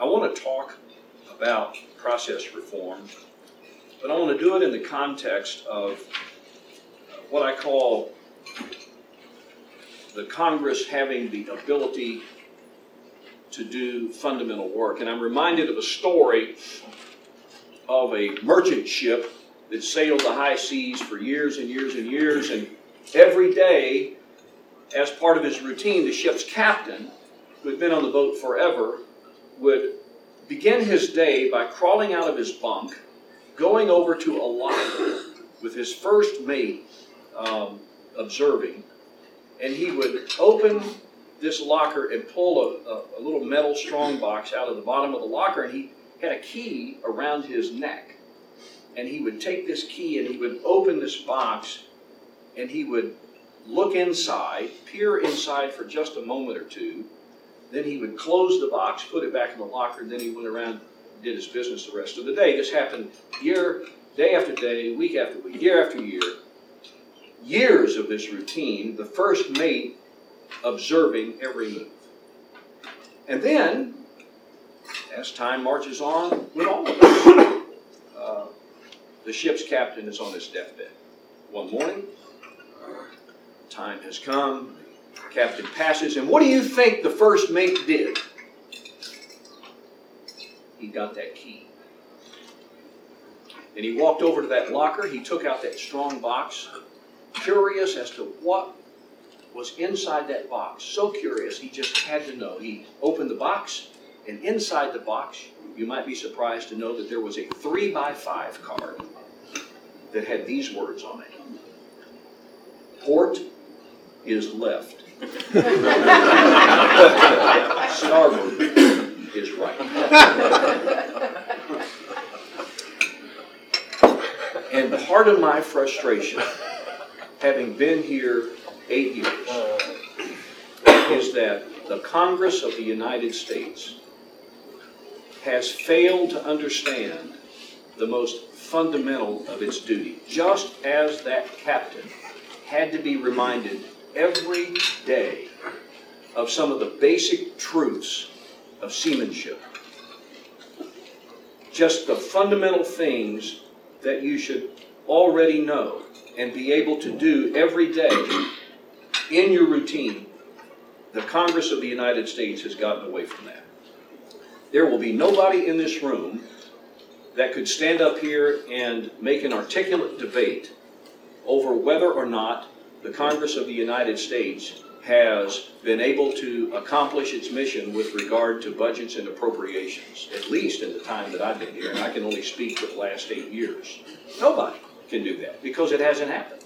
I want to talk about process reform, but I want to do it in the context of what I call the Congress having the ability to do fundamental work. And I'm reminded of a story of a merchant ship that sailed the high seas for years and years and years, and every day, as part of his routine, the ship's captain, who had been on the boat forever, would begin his day by crawling out of his bunk, going over to a locker with his first mate um, observing, and he would open this locker and pull a, a, a little metal strong box out of the bottom of the locker, and he had a key around his neck. And he would take this key and he would open this box and he would look inside, peer inside for just a moment or two. Then he would close the box, put it back in the locker, and then he went around did his business the rest of the day. This happened year, day after day, week after week, year after year. Years of this routine, the first mate observing every move. And then, as time marches on with all of us, uh, the ship's captain is on his deathbed. One morning, time has come, captain passes, and what do you think the first mate did? He got that key. And he walked over to that locker, he took out that strong box, curious as to what was inside that box. So curious, he just had to know. He opened the box, and inside the box, you might be surprised to know that there was a three by five card that had these words on it Port is left. Starboard is right. and part of my frustration, having been here eight years, is that the Congress of the United States has failed to understand the most fundamental of its duty. Just as that captain had to be reminded every day of some of the basic truths of seamanship. Just the fundamental things that you should already know and be able to do every day in your routine. The Congress of the United States has gotten away from that. There will be nobody in this room that could stand up here and make an articulate debate over whether or not the Congress of the United States has been able to accomplish its mission with regard to budgets and appropriations, at least in the time that I've been here, and I can only speak for the last eight years. Nobody can do that because it hasn't happened.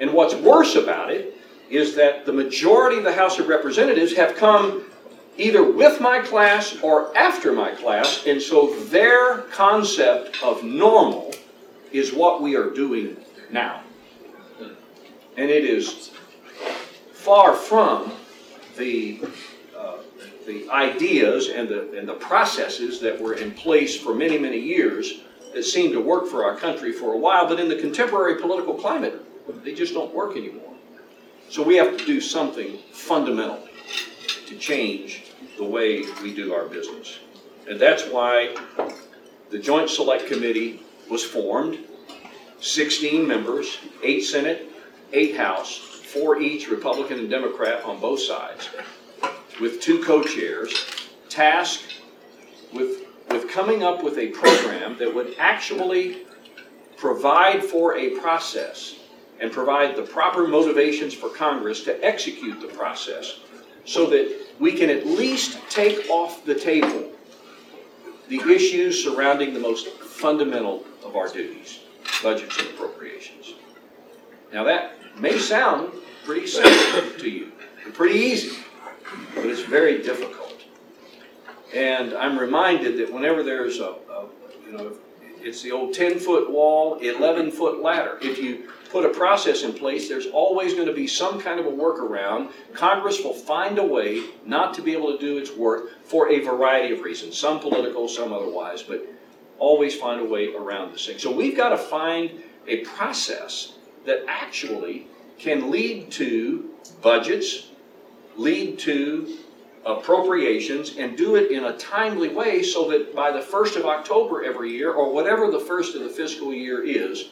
And what's worse about it is that the majority of the House of Representatives have come either with my class or after my class, and so their concept of normal is what we are doing now. And it is far from the, uh, the ideas and the, and the processes that were in place for many, many years that seemed to work for our country for a while, but in the contemporary political climate, they just don't work anymore. So we have to do something fundamental to change the way we do our business. And that's why the Joint Select Committee was formed 16 members, 8 Senate, 8 House, 4 each Republican and Democrat on both sides, with two co chairs, tasked with, with coming up with a program that would actually provide for a process and provide the proper motivations for Congress to execute the process so that we can at least take off the table the issues surrounding the most fundamental of our duties budgets and appropriations. Now, that may sound pretty simple to you pretty easy, but it's very difficult. And I'm reminded that whenever there's a, a you know, it's the old 10 foot wall, 11 foot ladder. If you put a process in place, there's always going to be some kind of a workaround. Congress will find a way not to be able to do its work for a variety of reasons, some political, some otherwise, but always find a way around this thing. So we've got to find a process that actually can lead to budgets, lead to appropriations and do it in a timely way so that by the 1st of October every year, or whatever the first of the fiscal year is,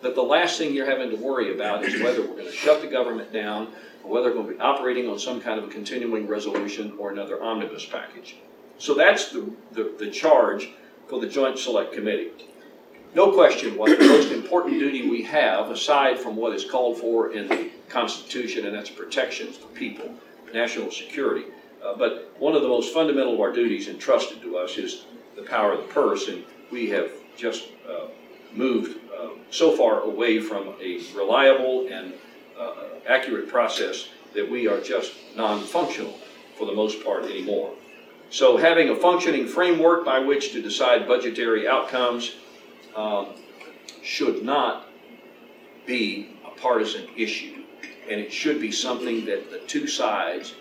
that the last thing you're having to worry about is whether we're going to shut the government down or whether we're going to be operating on some kind of a continuing resolution or another omnibus package. So that's the, the, the charge for the Joint Select Committee. No question what the most important duty we have, aside from what is called for in the Constitution, and that's protection for people, national security. Uh, but one of the most fundamental of our duties entrusted to us is the power of the purse, and we have just uh, moved uh, so far away from a reliable and uh, accurate process that we are just non functional for the most part anymore. So, having a functioning framework by which to decide budgetary outcomes um, should not be a partisan issue. And it should be something that the two sides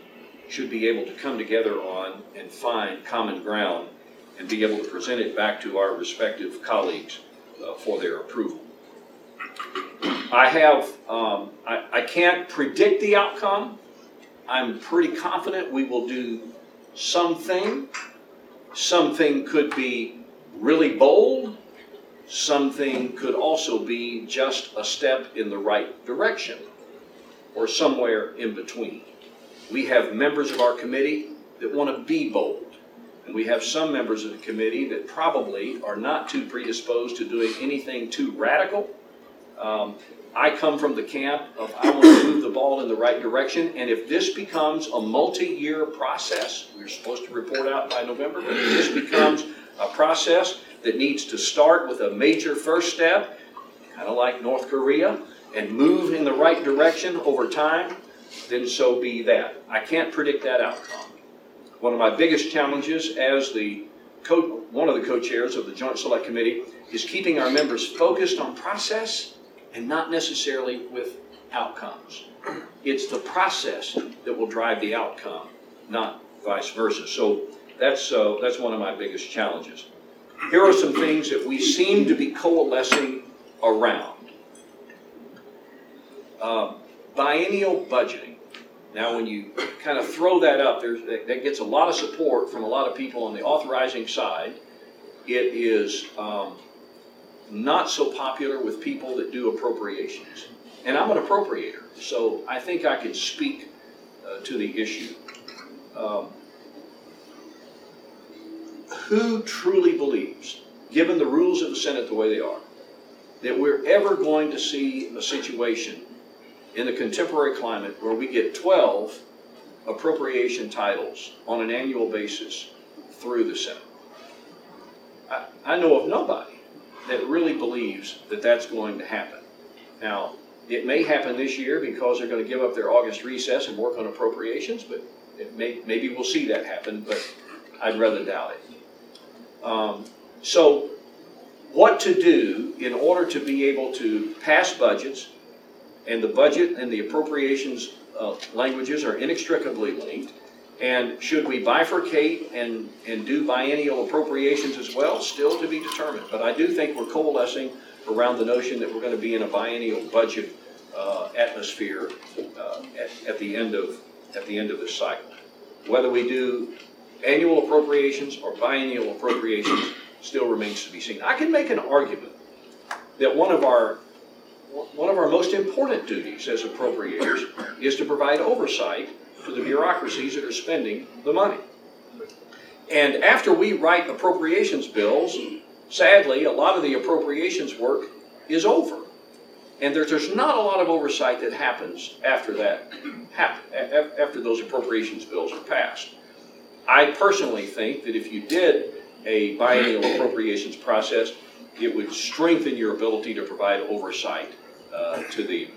should be able to come together on and find common ground and be able to present it back to our respective colleagues uh, for their approval. I have, um, I, I can't predict the outcome. I'm pretty confident we will do something. Something could be really bold. Something could also be just a step in the right direction or somewhere in between. We have members of our committee that want to be bold. And we have some members of the committee that probably are not too predisposed to doing anything too radical. Um, I come from the camp of I want to move the ball in the right direction, and if this becomes a multi-year process, we're supposed to report out by November, but if this becomes a process that needs to start with a major first step, kind of like North Korea, and move in the right direction over time, then so be that. I can't predict that outcome. One of my biggest challenges as the co- one of the co-chairs of the Joint Select Committee is keeping our members focused on process and not necessarily with outcomes. It's the process that will drive the outcome, not vice versa. So that's uh, that's one of my biggest challenges. Here are some things that we seem to be coalescing around. Uh, biennial budgeting. Now, when you kind of throw that up, there's, that gets a lot of support from a lot of people on the authorizing side. It is um, not so popular with people that do appropriations. And I'm an appropriator, so I think I can speak uh, to the issue. Um, who truly believes, given the rules of the Senate the way they are, that we're ever going to see a situation in the contemporary climate where we get 12 appropriation titles on an annual basis through the Senate. I, I know of nobody that really believes that that's going to happen. Now, it may happen this year because they're going to give up their August recess and work on appropriations, but may, maybe we'll see that happen, but I'd rather doubt it. Um, so, what to do in order to be able to pass budgets and the budget and the appropriations uh, languages are inextricably linked. And should we bifurcate and, and do biennial appropriations as well? Still to be determined. But I do think we're coalescing around the notion that we're going to be in a biennial budget uh, atmosphere uh, at, at, the end of at the end of this cycle. Whether we do annual appropriations or biennial appropriations still remains to be seen. I can make an argument that one of our one of our most important duties as appropriators is to provide oversight to the bureaucracies that are spending the money. And after we write appropriations bills, sadly, a lot of the appropriations work is over. And there's not a lot of oversight that happens after that, after those appropriations bills are passed. I personally think that if you did a biennial appropriations process, it would strengthen your ability to provide oversight uh, to the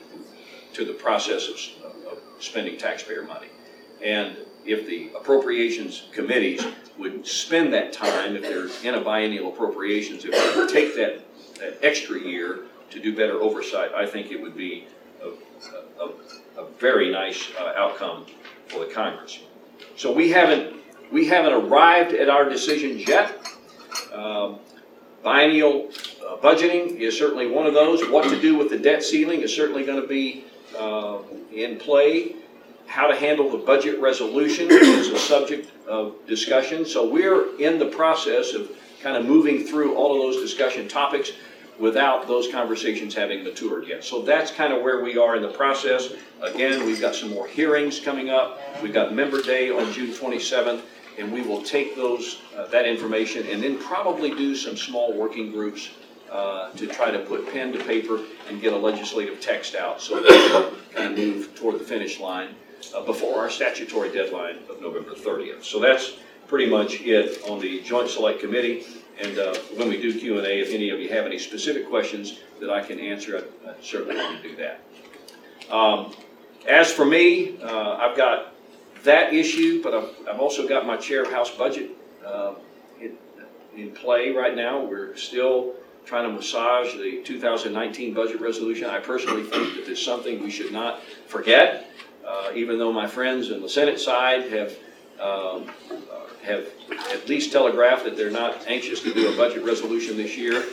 to the process of, of, spending taxpayer money. And if the appropriations committees would spend that time, if they're in a biennial appropriations, if they would take that, that extra year to do better oversight, I think it would be a, a, a very nice uh, outcome for the Congress. So we haven't we haven't arrived at our decisions yet. Um, Biennial uh, budgeting is certainly one of those. What to do with the debt ceiling is certainly going to be uh, in play. how to handle the budget resolution is a subject of discussion. So we're in the process of kind of moving through all of those discussion topics without those conversations having matured yet. So that's kind of where we are in the process. Again, we've got some more hearings coming up. We've got Member Day on June 27th, and we will take those uh, that information and then probably do some small working groups uh, to try to put pen to paper and get a legislative text out so that we can move toward the finish line uh, before our statutory deadline of November 30th. So that's pretty much it on the Joint Select Committee. And uh, when we do Q and A, if any of you have any specific questions that I can answer, I, certainly want to do that. Um, as for me, uh, I've got that issue, but I've, I've also got my chair of House budget uh, in, in play right now. We're still trying to massage the 2019 budget resolution. I personally think that it's something we should not forget, uh, even though my friends on the Senate side have um, have at least telegraphed that they're not anxious to do a budget resolution this year.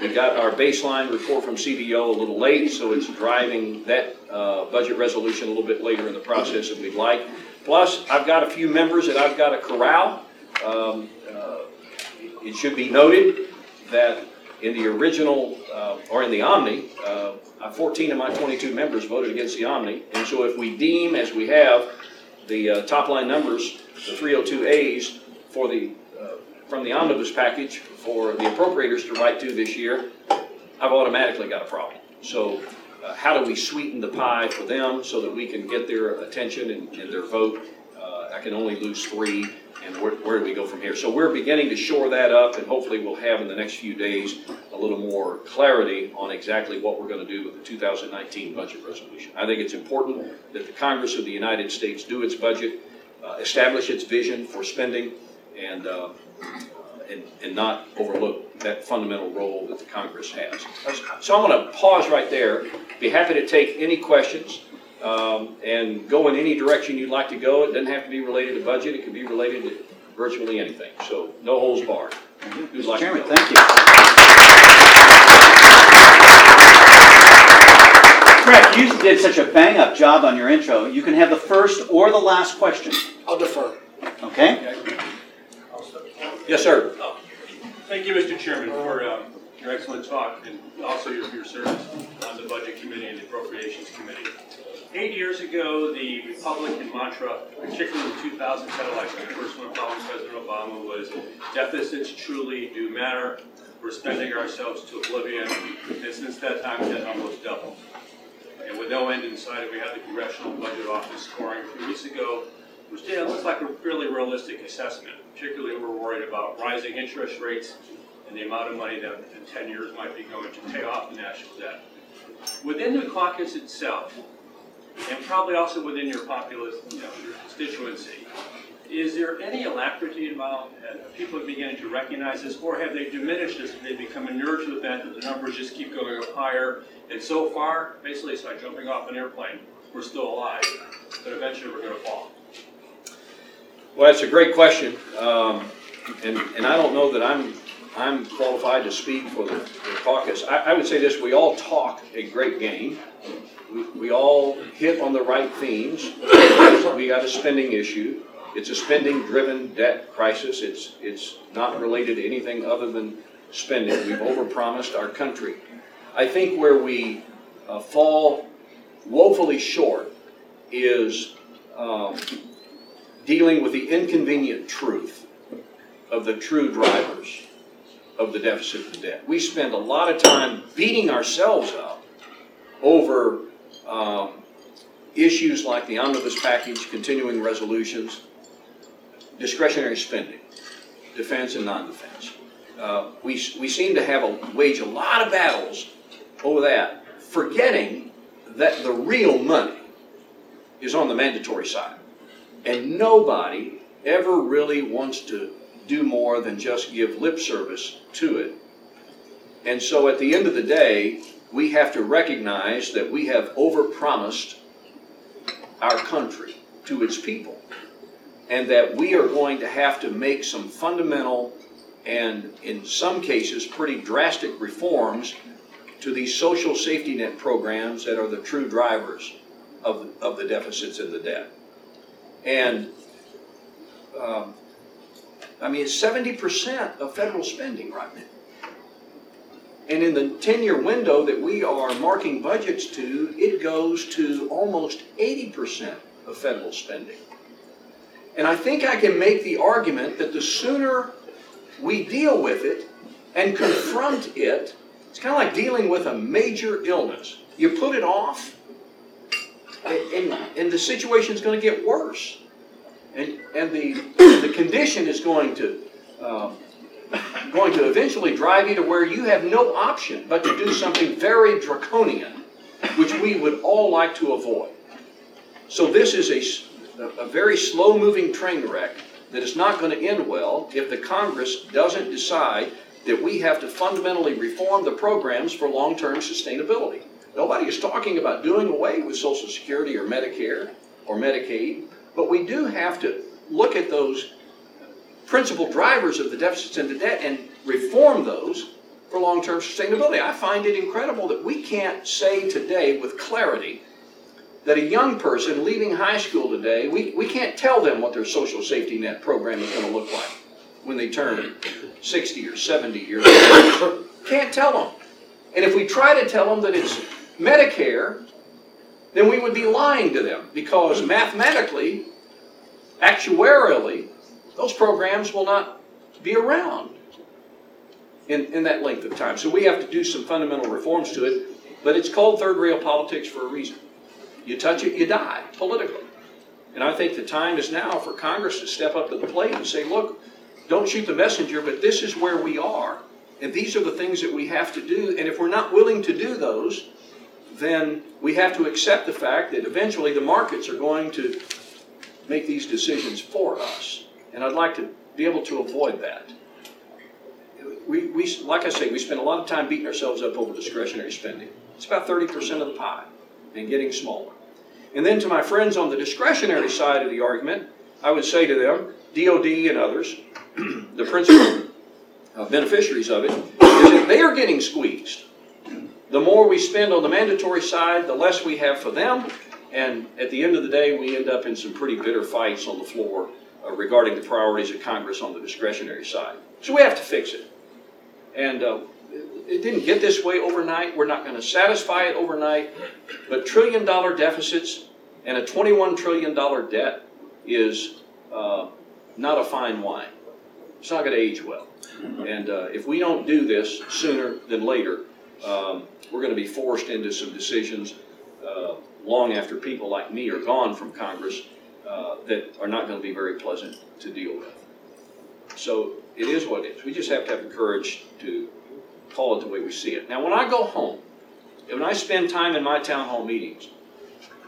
We got our baseline report from CBO a little late, so it's driving that uh, budget resolution a little bit later in the process than we'd like. Plus, I've got a few members that I've got to corral. Um, uh, it should be noted that in the original, uh, or in the Omni, uh, 14 of my 22 members voted against the Omni. And so if we deem, as we have, the uh, top line numbers, the 302As for the, uh, from the omnibus package for the appropriators to write to this year, I've automatically got a problem. So uh, how do we sweeten the pie for them so that we can get their attention and, and their vote? Uh, I can only lose three, and where, where do we go from here? So we're beginning to shore that up, and hopefully we'll have in the next few days a little more clarity on exactly what we're going to do with the 2019 budget resolution. I think it's important that the Congress of the United States do its budget, uh, establish its vision for spending, and uh, and, and not overlook that fundamental role that the Congress has. So I'm going to pause right there. Be happy to take any questions um, and go in any direction you'd like to go. It doesn't have to be related to budget. It can be related to virtually anything. So no holes barred. Who'd like to Chairman, go? thank you. Brett, you did such a bang-up job on your intro. You can have the first or the last question, I'll defer. okay? Yes, sir. Thank you, Mr. Chairman, for um, your excellent talk and also your, your service on the Budget Committee and the Appropriations Committee. Eight years ago, the Republican mantra, particularly in the 2010 election, the first one following President Obama, was deficits truly do matter. We're spending ourselves to oblivion. And since that time, it has almost doubled. And with no end in sight, we had the Congressional Budget Office scoring a few weeks ago, which yeah, looks like a fairly realistic assessment. Particularly, we're worried about rising interest rates and the amount of money that in 10 years might be going to pay off the national debt. Within the caucus itself, and probably also within your populace, you know, your constituency, is there any alacrity involved? Are people beginning to recognize this, or have they diminished this? Have they become inured to the fact that the numbers just keep going up higher? And so far, basically, it's like jumping off an airplane. We're still alive, but eventually we're going to fall. Well, that's a great question, um, and and I don't know that I'm I'm qualified to speak for the, the caucus. I, I would say this: we all talk a great game. We, we all hit on the right themes. We got a spending issue. It's a spending-driven debt crisis. It's it's not related to anything other than spending. We've overpromised our country. I think where we uh, fall woefully short is. Um, dealing with the inconvenient truth of the true drivers of the deficit and debt. We spend a lot of time beating ourselves up over um, issues like the omnibus package, continuing resolutions, discretionary spending, defense and non-defense. Uh, we, we seem to have a wage a lot of battles over that, forgetting that the real money is on the mandatory side. And nobody ever really wants to do more than just give lip service to it. And so at the end of the day, we have to recognize that we have overpromised our country to its people. And that we are going to have to make some fundamental and, in some cases, pretty drastic reforms to these social safety net programs that are the true drivers of, of the deficits and the debt. And, um, I mean, it's seventy percent of federal spending right now. And in the ten-year window that we are marking budgets to, it goes to almost eighty percent of federal spending. And I think I can make the argument that the sooner we deal with it and confront it, it's kind of like dealing with a major illness. You put it off, and, and, the situation's going to get worse. And, and the, the condition is going to, um, going to eventually drive you to where you have no option but to do something very draconian, which we would all like to avoid. So this is a, a very slow-moving train wreck that is not going to end well if the Congress doesn't decide that we have to fundamentally reform the programs for long-term sustainability. Nobody is talking about doing away with Social Security or Medicare or Medicaid, but we do have to look at those principal drivers of the deficits and the debt and reform those for long-term sustainability. I find it incredible that we can't say today with clarity that a young person leaving high school today, we, we can't tell them what their social safety net program is going to look like when they turn 60 or 70 years old. Can't tell them. And if we try to tell them that it's Medicare, then we would be lying to them because mathematically, actuarially, those programs will not be around in, in that length of time. So we have to do some fundamental reforms to it, but it's called third rail politics for a reason. You touch it, you die politically. And I think the time is now for Congress to step up to the plate and say, look, don't shoot the messenger, but this is where we are. And these are the things that we have to do. And if we're not willing to do those, then we have to accept the fact that eventually the markets are going to make these decisions for us. And I'd like to be able to avoid that. We, we, like I say, we spend a lot of time beating ourselves up over discretionary spending. It's about 30% of the pie and getting smaller. And then to my friends on the discretionary side of the argument, I would say to them, DOD and others, the principal uh, beneficiaries of it, is that they are getting squeezed. The more we spend on the mandatory side, the less we have for them. And at the end of the day, we end up in some pretty bitter fights on the floor uh, regarding the priorities of Congress on the discretionary side. So we have to fix it. And uh, it didn't get this way overnight. We're not going to satisfy it overnight. But trillion dollar deficits and a $21 trillion debt is uh, not a fine wine. It's not going to age well. And uh, if we don't do this sooner than later, um, we're going to be forced into some decisions uh, long after people like me are gone from Congress uh, that are not going to be very pleasant to deal with. So it is what it is. We just have to have the courage to call it the way we see it. Now, when I go home, and when I spend time in my town hall meetings,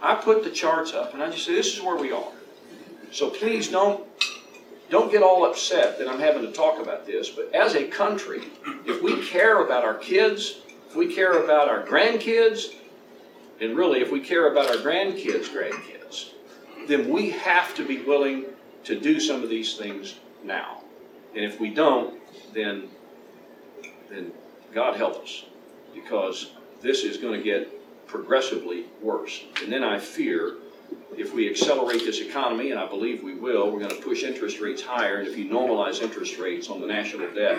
I put the charts up and I just say, this is where we are. So please don't don't get all upset that I'm having to talk about this, but as a country, if we care about our kids, if we care about our grandkids, and really if we care about our grandkids' grandkids, then we have to be willing to do some of these things now. And if we don't, then then God help us, because this is going to get progressively worse. And then I fear if we accelerate this economy, and I believe we will, we're going to push interest rates higher. And if you normalize interest rates on the national debt,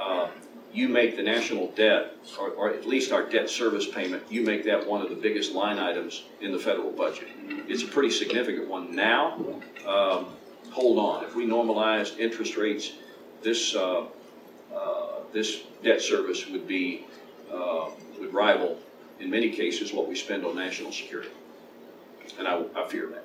uh, you make the national debt, or, or, at least our debt service payment, you make that one of the biggest line items in the federal budget. It's a pretty significant one now. Um, hold on. If we normalized interest rates, this uh, uh, this debt service would be uh, would rival, in many cases, what we spend on national security and I, I fear that.